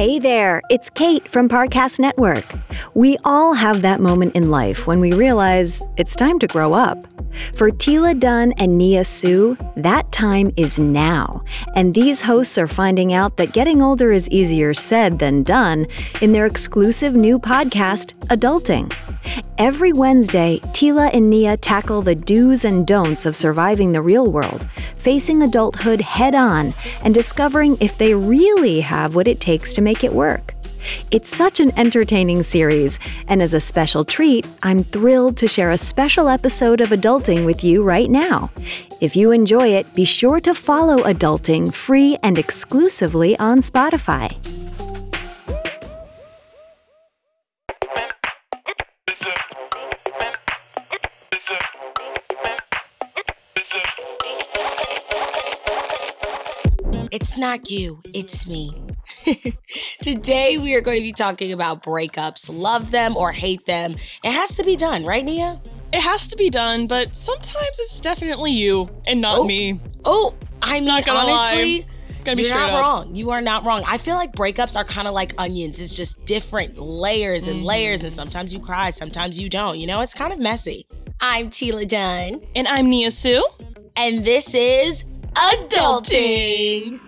Hey there, it's Kate from Parcast Network. We all have that moment in life when we realize it's time to grow up. For Teala Dunn and Nia Sioux, that time is now. And these hosts are finding out that getting older is easier said than done in their exclusive new podcast, Adulting. Every Wednesday, Teala and Nia tackle the do's and don'ts of surviving the real world, facing adulthood head on, and discovering if they really have what it takes to make it work. It's such an entertaining series, and as a special treat, I'm thrilled to share a special episode of Adulting with you right now. If you enjoy it, be sure to follow Adulting free and exclusively on Spotify. It's not you, it's me. Today we are going to be talking about breakups. Love them or hate them. It has to be done, right, Nia? It has to be done, but sometimes it's definitely you and not Oh. me. Oh, I mean, Not gonna honestly, lie. Gonna be you're not up. wrong. You are not wrong. I feel like breakups are kind of like onions. It's just different layers Mm-hmm. and layers, and sometimes you cry, sometimes you don't. You know, it's kind of messy. I'm Teala Dunn, And I'm Nia Sioux. and this is Adulting.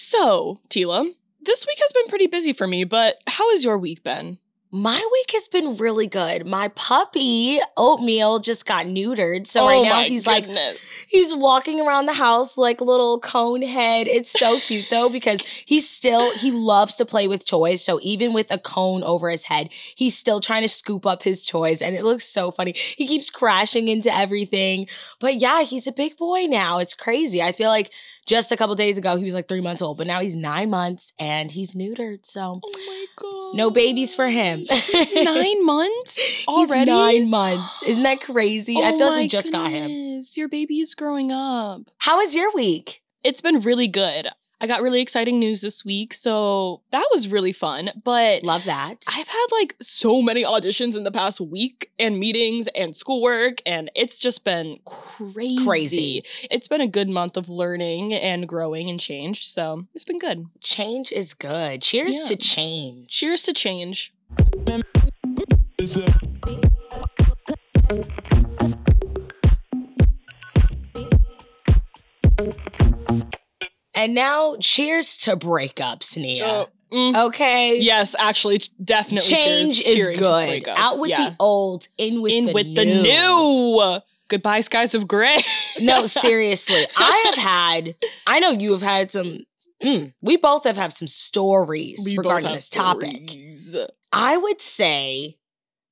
So, Teala, this week has been pretty busy for me, but how has your week been? My week has been really good. My puppy, Oatmeal, just got neutered. So right oh now my he's like. He's walking around the house like little cone head. It's so cute though because he's still he loves to play with toys. So even with a cone over his head, he's still trying to scoop up his toys and it looks so funny. He keeps crashing into everything. But yeah, he's a big boy now. It's crazy. I feel like just a couple days ago he was like 3 months old, but now he's 9 months and he's neutered. So Oh my god. no babies for him. He's nine months He's already. 9 months. Isn't that crazy? I Oh feel like we just got him. Your baby is growing up. How was your week? It's been really good. I got really exciting news this week, so that was really fun. But Love that. I've had like so many auditions in the past week and meetings and schoolwork, and it's just been crazy. Crazy. It's been a good month of learning and growing and change, so it's been good. Change is good. Cheers Yeah. to change. Cheers to change. And now, cheers to breakups, Nia. Oh, mm, Okay. yes, actually, definitely. Change cheers, is good. Out with Yeah. the old, in with in the with new. the new. Goodbye, skies of gray. no, seriously. I have had, I know you have had some, mm, we both have had some stories We regarding this topic. I would say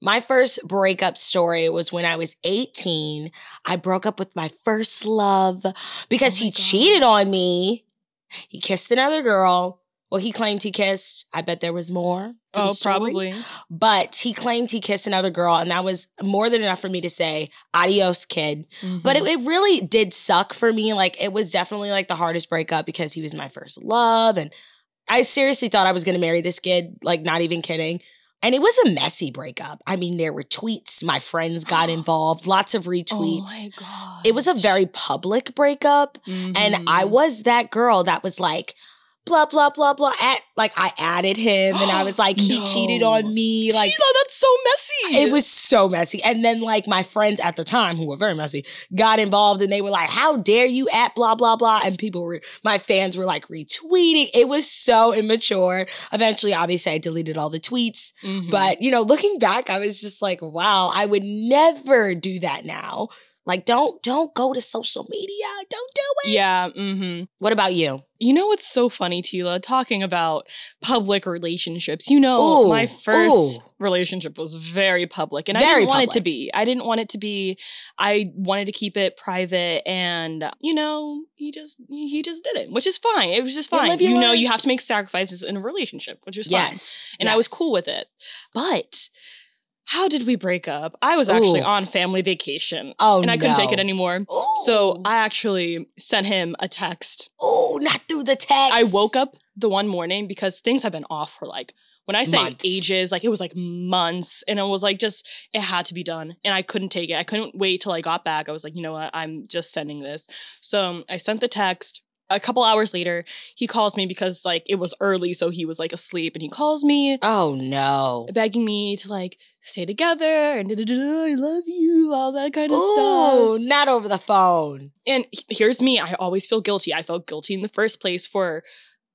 my first breakup story was when I was 18. I broke up with my first love because Oh he God. cheated on me. He kissed another girl. Well, he claimed he kissed. I bet there was more. Oh, probably. But he claimed he kissed another girl, and that was more than enough for me to say, adios, kid. But it, Mm-hmm. it really did suck for me. Like, it was definitely like the hardest breakup because he was my first love. And I seriously thought I was going to marry this kid, like, not even kidding. And it was a messy breakup. I mean, there were tweets, my friends got involved, lots of retweets. Oh it was a very public breakup. And I Mhm. was that girl that was like, blah, blah, blah, blah. At, like, I added him and I was like, he cheated on me. Like, Tina, that's so messy. it was so messy. And then, like, my friends at the time, who were very messy, got involved and they were like, How dare you at blah, blah, blah. And people were, my fans were like retweeting. It was so immature. Eventually, obviously, I deleted all the tweets. Mhm. But, you know, looking back, I was just like, Wow, I would never do that now. Like, don't, don't go to social media. Don't do it. yeah. Mm-hmm. What about you? You know what's so funny, Teala? Talking about public relationships. You know, Ooh, my first ooh. relationship was very public, and I didn't want it to be. I didn't want it to be. I wanted to keep it private, and you know, he just he just did it, which is fine. It was just fine. you You know, you have to make sacrifices in a relationship, which is fine. Yes. and I was cool with it. But how did we break up? I was actually Ooh. on family vacation, Oh, and I couldn't take it anymore. Ooh. So I actually sent him a text oh, not through the text. I woke up the one morning because things have been off for like when I say Months. ages, like it was like months, and it was like just it had to be done, and I couldn't take it. I couldn't wait till I got back. I was like, you know what, I'm just sending this. So I sent the text. A couple hours later, he calls me because like it was early, so he was like asleep, and he calls me Oh no. begging me to like stay together and I love you, all that kind of stuff. Oh, not over the phone. And here's me. I always feel guilty. I felt guilty in the first place for,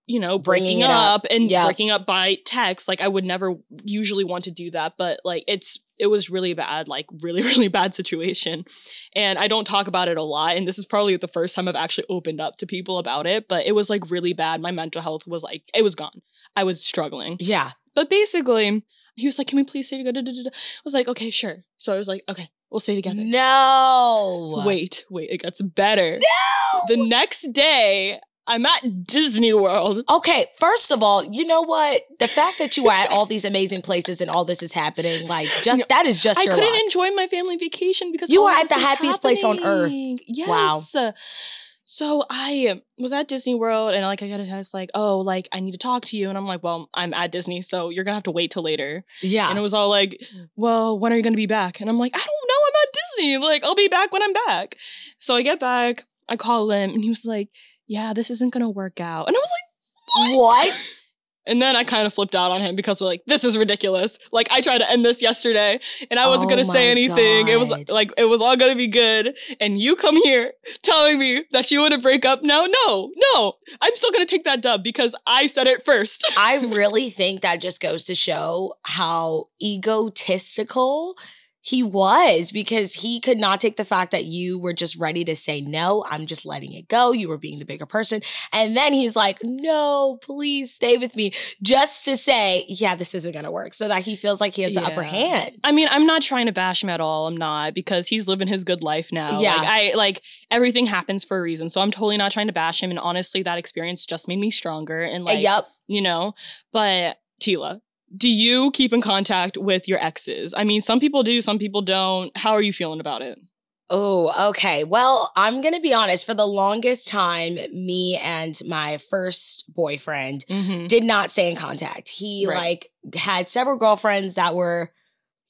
you know, breaking it up. up, and breaking up by text. Like I would never usually want to do that, but like it's it was really bad, like really really bad situation. And I don't talk about it a lot. And this is probably the first time I've actually opened up to people about it. But it was like really bad. My mental health was like it was gone. I was struggling. Yeah. But basically, he was like, "Can we please stay together?" I was like, "Okay, sure." So I was like, "Okay, we'll stay together." No. Wait, wait, it gets better. No. The next day, I'm at Disney World. Okay, first of all, you know what? The fact that you are at all these amazing places and all this is happening, like just No, that is just I couldn't luck. enjoy my family vacation because You are at the happiest place on earth. happening. Wow. So I was at Disney World and like I got a text like, oh, like I need to talk to you. And I'm like, well, I'm at Disney, so you're gonna have to wait till later. yeah. And it was all like, well, when are you gonna be back? And I'm like, I don't know, I'm at Disney. Like, I'll be back when I'm back. So I get back, I call him, and he was like, Yeah, this isn't gonna work out. And I was like, what? And then I kind of flipped out on him because we're like, this is ridiculous. Like I tried to end this yesterday and I wasn't Oh gonna say anything. It was like it was all gonna be good. And you come here telling me that you want to break up now. No, no. I'm still gonna take that dub because I said it first. I really think that just goes to show how egotistical he was because he could not take the fact that you were just ready to say no. I'm just letting it go. You were being the bigger person. And then he's like, no, please stay with me just to say, yeah, this isn't going to work so that he feels like he has the upper hand. I mean, I'm not trying to bash him at all. I'm not because he's living his good life now. Yeah. Like I like everything happens for a reason. So I'm totally not trying to bash him. And honestly, that experience just made me stronger and like yep. you know. But Teala, do you keep in contact with your exes? I mean, some people do, some people don't. How are you feeling about it? Oh, okay. Well, I'm going to be honest. For the longest time, me and my first boyfriend Mm-hmm. did not stay in contact. He Right. like had several girlfriends that were,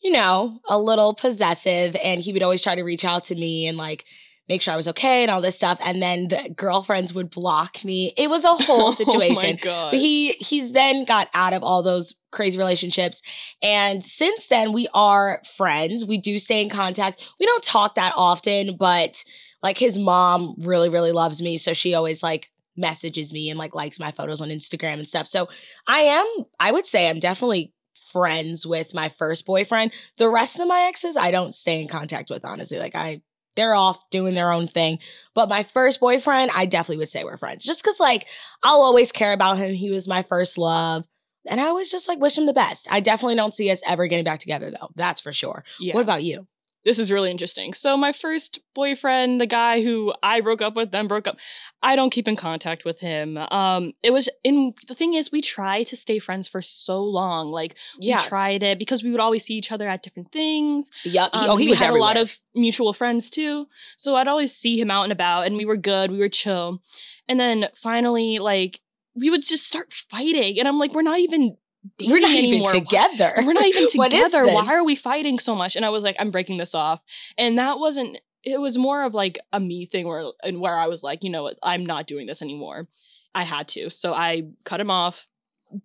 you know, a little possessive and he would always try to reach out to me and like make sure I was okay and all this stuff. And then the girlfriends would block me. It was a whole situation. Oh my god. But he he's then got out of all those crazy relationships. And since then we are friends. We do stay in contact. We don't talk that often, but like his mom really, really loves me. So she always like messages me and like likes my photos on Instagram and stuff. So I am, I would say I'm definitely friends with my first boyfriend. The rest of my exes, I don't stay in contact with, honestly. Like I they're off doing their own thing. But my first boyfriend, I definitely would say we're friends. Just cause like I'll always care about him. He was my first love. And I always just like wish him the best. I definitely don't see us ever getting back together though. That's for sure. yeah. What about you? This is really interesting. So my first boyfriend, the guy who I broke up with, then broke up, I don't keep in contact with him. Um, it was in the thing is we try to stay friends for so long. Like Yeah. we tried it because we would always see each other at different things. Yep. He- Um, oh, he we was had everywhere. a lot of mutual friends too. So I'd always see him out and about and we were good, we were chill. And then finally, like, we would just start fighting. And I'm like, we're not even We're not even anymore. Why- together. We're not even together. Why are we fighting so much? And I was like, I'm breaking this off. And that wasn't it was more of like a me thing where and where I was like, you know what, I'm not doing this anymore. I had to. So I cut him off.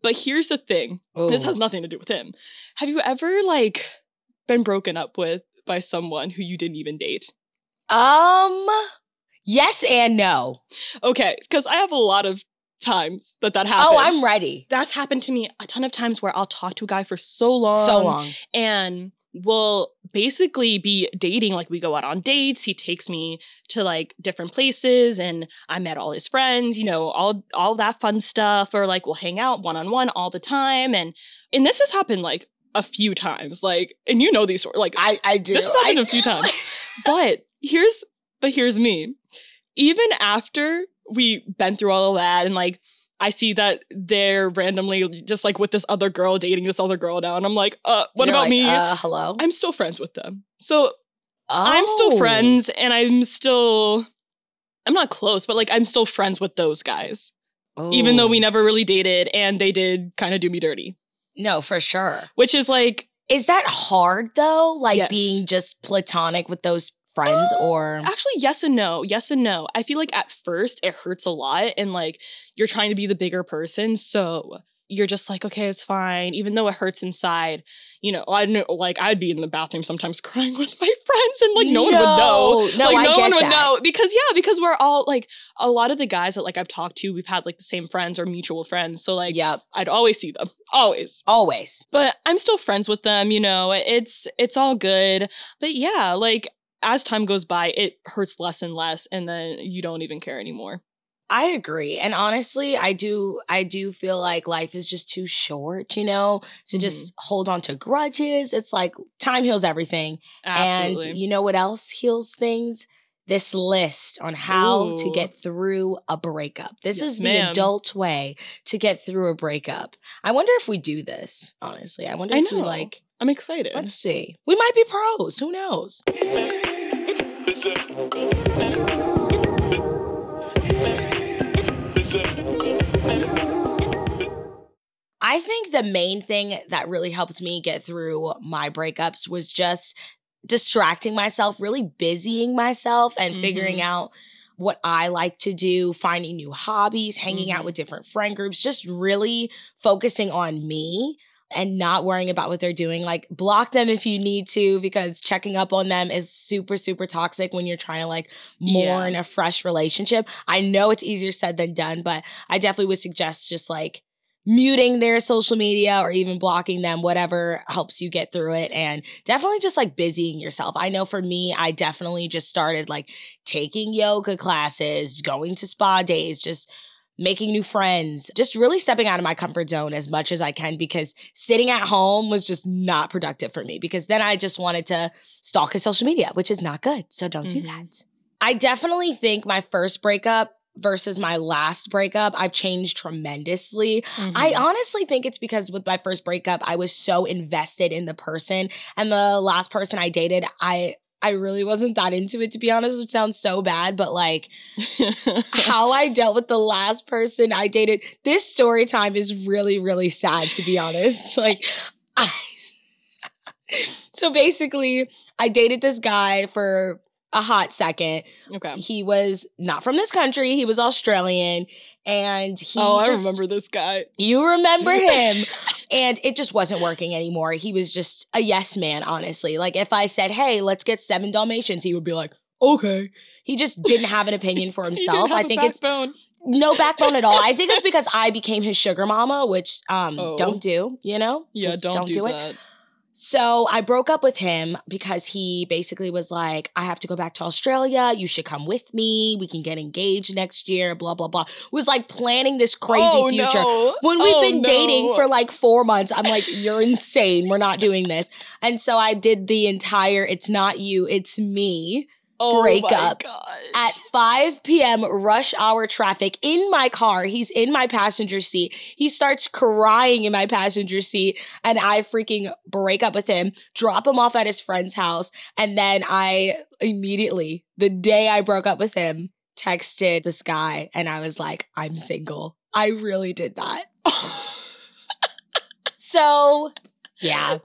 But here's the thing. This has nothing to do with him. Have you ever like been broken up with by someone who you didn't even date? Um yes and no. Okay, because I have a lot of times that that oh, happened. Oh, I'm ready. That's happened to me a ton of times where I'll talk to a guy for so long. so long. and we'll basically be dating like we go out on dates he takes me to like different places and i met all his friends you know all all that fun stuff or like we'll hang out one-on-one all the time and and this has happened like a few times like and you know these sort like I I do. This has happened I a few times. but here's but here's me even after we been through all of that and like I see that they're randomly just like with this other girl dating this other girl now, and I'm like, uh, what You're about like, me? Uh, hello. I'm still friends with them. So I'm still Oh. friends and I'm still I'm not close, but like I'm still friends with those guys. Even though we never really dated and they did kind of do me dirty. No, for sure. Which is like Is that hard though? Like Yes. being just platonic with those friends Uh, or Actually, yes and no. Yes and no. I feel like at first it hurts a lot and like you're trying to be the bigger person. So you're just like, okay, it's fine. Even though it hurts inside, you know, I know, like I'd be in the bathroom sometimes crying with my friends and like no, one would know. No, like I no get one would that. know because yeah, because we're all like a lot of the guys that like I've talked to, we've had like the same friends or mutual friends. So like Yep, I'd always see them. Always. always. But I'm still friends with them, you know. It's it's all good. But yeah, like as time goes by, it hurts less and less and then you don't even care anymore. I agree. And honestly, I do I do feel like life is just too short, you know, to just mm-hmm. hold on to grudges. It's like time heals everything. Absolutely. And you know what else heals things? This list on how to get through a breakup. This Yes, is the ma'am. adult way to get through a breakup. I wonder if we do this, honestly. I wonder I if we like I'm excited. let's see. We might be pros. Who knows? I think the main thing that really helped me get through my breakups was just distracting myself, really busying myself and figuring Mhm. out what I like to do, finding new hobbies, hanging out Mhm. with different friend groups, just really focusing on me and not worrying about what they're doing. Like block them if you need to because checking up on them is super super toxic when you're trying to like Yeah. mourn a fresh relationship. I know it's easier said than done, but I definitely would suggest just like muting their social media or even blocking them, whatever helps you get through it. And definitely just like busying yourself. I know for me, I definitely just started like taking yoga classes, going to spa days, just making new friends, just really stepping out of my comfort zone as much as I can because sitting at home was just not productive for me because then I just wanted to stalk his social media, which is not good. So don't do Mhm. that. I definitely think my first breakup versus my last breakup, I've changed tremendously. I Mhm. honestly think it's because with my first breakup, I was so invested in the person, and the last person I dated, I I really wasn't that into it to be honest, which sounds so bad, but like how I dealt with the last person I dated, this story time is really really sad to be honest. Like I So basically, I dated this guy for a hot second. okay. He was not from this country, he was Australian, and he oh, I remember this guy. you remember him. and it just wasn't working anymore. He was just a yes man, honestly. Like if I said, hey, let's get seven Dalmatians, he would be like, okay. He just didn't have an opinion for himself. I think it's no backbone at all. I think it's because I became his sugar mama, which um Oh. don't do, you know? Yeah, Just don't, do, it. that. So I broke up with him because he basically was like, I have to go back to Australia. You should come with me. We can get engaged next year, blah, blah, blah. Was like planning this crazy oh, future. No. When we've Oh, been dating for like four months, I'm like, you're insane. We're not doing this. And so I did the entire it's not you, it's me oh, breakup at 5 p.m. rush hour traffic in my car. He's in my passenger seat. He starts crying in my passenger seat, and I freaking break up with him, drop him off at his friend's house, and then I immediately, the day I broke up with him, texted this guy, and I was like, I'm single. I really did that. So, yeah.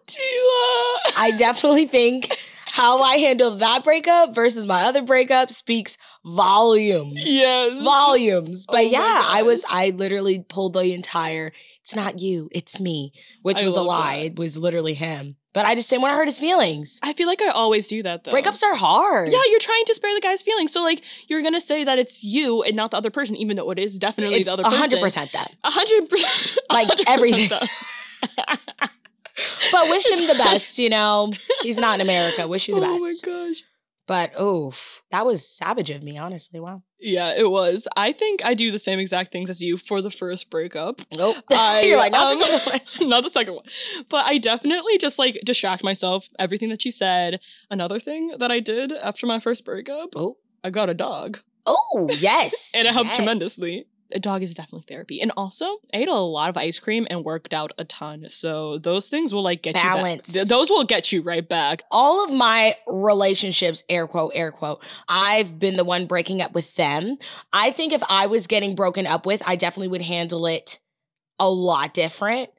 I definitely think how I handled that breakup versus my other breakup speaks volumes. yes. Volumes. But Oh yeah, I was I literally pulled the entire, it's not you, it's me, which I was a lie. that. It was literally him. But I just didn't want to hurt his feelings. I feel like I always do that though. Breakups are hard. Yeah, you're trying to spare the guy's feelings. So like you're gonna say that it's you and not the other person, even though it is definitely it's the other person. 100% that. A hundred percent. Like, a hundred percent everything. But wish him the best, you know. He's not in America. Wish you the best. oh my gosh. But oof, that was savage of me, honestly. Wow. Yeah, it was. I think I do the same exact things as you for the first breakup. Nope. I, You're like, not um, the second one. not the second one. But I definitely just like distract myself. Everything that you said. Another thing that I did after my first breakup, Oh, I got a dog. oh, yes. And it helped Yes. tremendously. A dog is definitely therapy. And also, I ate a lot of ice cream and worked out a ton. So those things will like get Balance. you back. Th- Those will get you right back. all of my relationships, air quote, air quote, I've been the one breaking up with them. I think if I was getting broken up with, I definitely would handle it a lot different.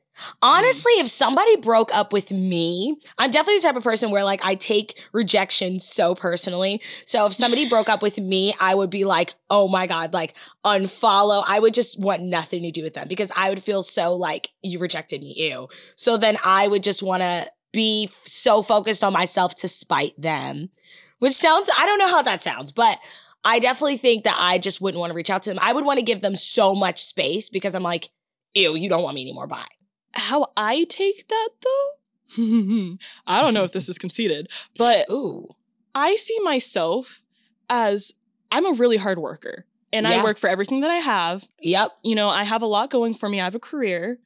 Honestly, if somebody broke up with me, I'm definitely the type of person where like I take rejection so personally. So if somebody broke up with me, I would be like, oh my God, like unfollow. I would just want nothing to do with them because I would feel so like you rejected me, ew. So then I would just want to be so focused on myself to spite them, which sounds, I don't know how that sounds, but I definitely think that I just wouldn't want to reach out to them. I would want to give them so much space because I'm like, ew, you don't want me anymore. Bye. How I take that though? I don't know if this is conceited, but Ooh. I see myself as I'm a really hard worker and I work for everything that I have. Yep. You know, I have a lot going for me. I have a career.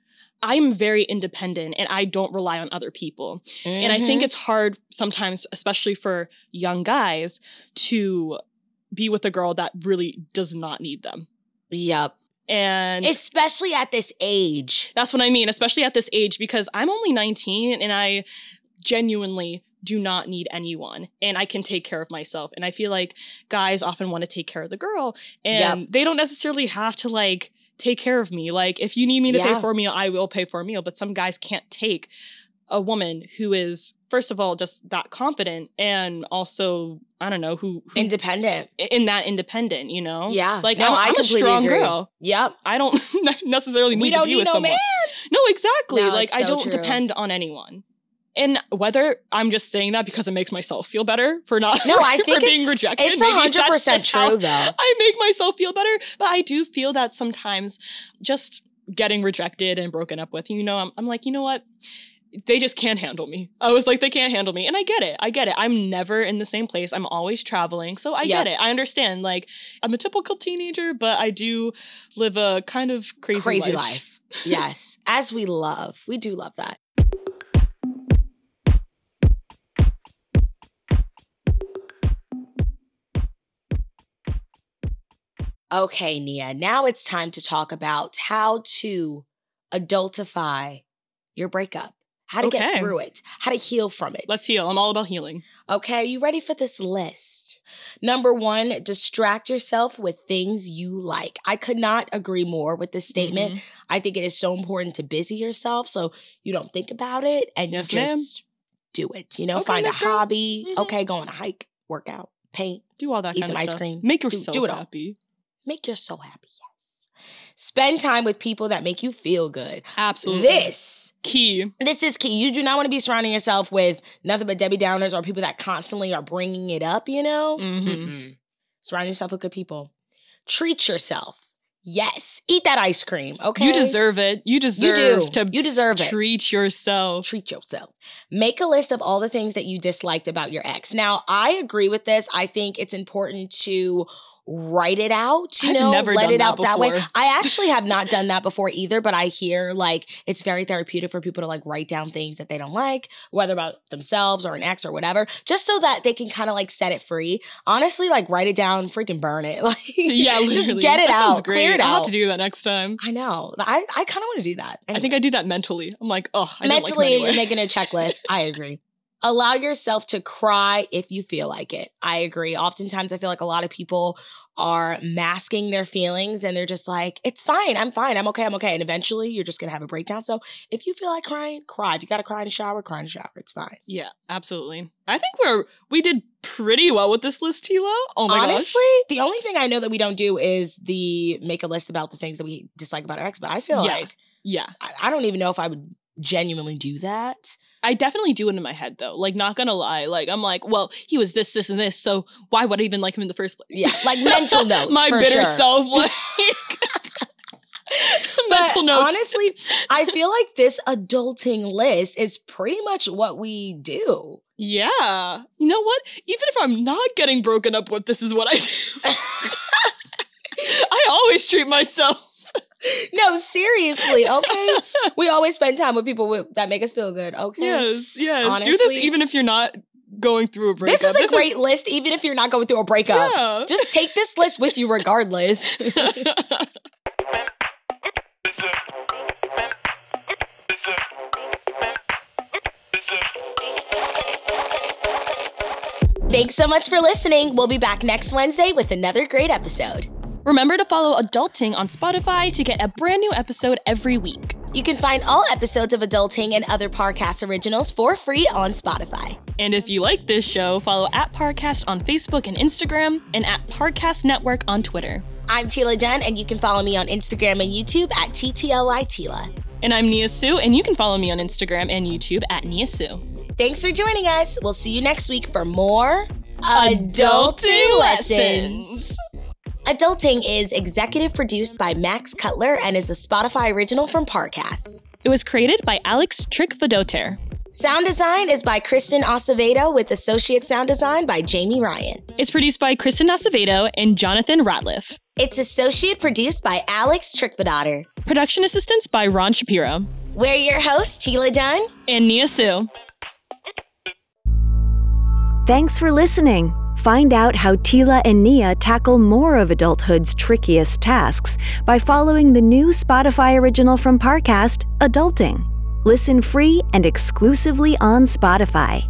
I'm very independent and I don't rely on other people. And I Mm-hmm. think it's hard sometimes, especially for young guys, to be with a girl that really does not need them. Yep. And Especially at this age. that's what I mean, especially at this age, because I'm only 19 and I genuinely do not need anyone and I can take care of myself. And I feel like guys often want to take care of the girl and they don't necessarily have to like take care of me. Like if you need me to Yeah. pay for a meal, I will pay for a meal. But some guys can't take a woman who is, first of all, just that confident and also, I don't know, who, who Independent. in that independent, you know? Yeah. Like No, I'm, I I'm a strong agree. girl. Yep. I don't necessarily need We to don't be need with no someone. man. No, exactly. No, like it's I don't true. depend on anyone. And whether I'm just saying that because it makes myself feel better for not No, I for think it's- being rejected. It's hundred percent true though. I make myself feel better, but I do feel that sometimes just getting rejected and broken up with, you know, I'm, I'm like, you know what? They just can't handle me. I was like, they can't handle me. And I get it. I get it. I'm never in the same place. I'm always traveling. So I Yeah. get it. I understand. Like, I'm a typical teenager, but I do live a kind of crazy, Crazy life. Yes. As we love. We do love that. Okay, Nia. Now it's time to talk about how to adultify your breakup. How to get through it. How to heal from it. Let's heal. I'm all about healing. Okay, are you ready for this list? Number one, distract yourself with things you like. I could not agree more with this statement. Mhm. I think it is so important to busy yourself so you don't think about it and Yes, you ma'am. just do it. You know, Okay, find a hobby. Mhm. Okay, go on a hike, work out, paint, Do all that Eat kind some of ice stuff. cream. Make yourself do it all. happy. make yourself happy. Yes. Spend time with people that make you feel good. Absolutely. This key. this is key. You do not want to be surrounding yourself with nothing but Debbie Downers or people that constantly are bringing it up, you know? Mhm. Mm-mm. Surround yourself with good people. Treat yourself. Yes. Eat that ice cream, okay? You deserve it. You deserve You deserve do. to you deserve it. treat yourself. Treat yourself. Make a list of all the things that you disliked about your ex. Now, I agree with this. I think it's important to write it out, you I've know, never let it that out that way. I actually have not done that before either, but I hear like it's very therapeutic for people to like write down things that they don't like, whether about themselves or an ex or whatever, just so that they can kind of like set it free. Honestly, like write it down, freaking burn it. Like Yeah, literally. just get it That out, clear it I'll out. have to do that next time. I know. I, I kind of want to do that. I think I do that mentally. I'm like, oh, I Mentally, like him you're making a checklist. I agree. Allow yourself to cry if you feel like it. I agree. Oftentimes, I feel like a lot of people are masking their feelings and they're just like, it's fine. I'm fine. I'm okay. I'm okay. And eventually, you're just going to have a breakdown. So if you feel like crying, cry. If you got to cry in the shower, cry in the shower. It's fine. yeah, absolutely. I think we're we did pretty well with this list, Teala. Oh my Honestly, the only thing I know that we don't do is the make a list about the things that we dislike about our ex. But I feel Yeah. like. Yeah. I, I don't even know if I would genuinely do that. I definitely do it in my head though. Like, not gonna lie. Like, I'm like, well, he was this, this, and this. So why would I even like him in the first place? Yeah, like mental notes. my bitter sure. self. Like, mental notes. honestly, I feel like this adulting list is pretty much what we do. yeah. You know what? Even if I'm not getting broken up with, this is what I do. I always treat myself. No, seriously, okay? we always spend time with people with, that make us feel good, okay? Yes, yes. do this even if you're not going through a breakup. This is a great list, even if you're not going through a breakup. Yeah. Just take this list with you regardless. Thanks so much for listening. We'll be back next Wednesday with another great episode. Remember to follow Adulting on Spotify to get a brand new episode every week. You can find all episodes of Adulting and other Parcast originals for free on Spotify. And if you like this show, follow at Parcast on Facebook and Instagram and at Parcast Network on Twitter. I'm Teala Dunn, and you can follow me on Instagram and YouTube at TTLY Teala. And I'm Nia Sioux, and you can follow me on Instagram and YouTube at Nia Sioux. Thanks for joining us. We'll see you next week for more Adulting Lessons. Adulting is executive produced by Max Cutler and is a Spotify original from Parcast. It was created by Alex Trick-Vadoter. Sound design is by Kristen Acevedo with associate sound design by Jamie Ryan. It's produced by Kristen Acevedo and Jonathan Ratliff. It's associate produced by Alex Trickvadotter. Production assistance by Ron Shapiro. We're your hosts, Teala Dunn and Nia Sioux. Thanks for listening. Find out how Teala and Nia tackle more of adulthood's trickiest tasks by following the new Spotify original from Parcast, Adulting. Listen free and exclusively on Spotify.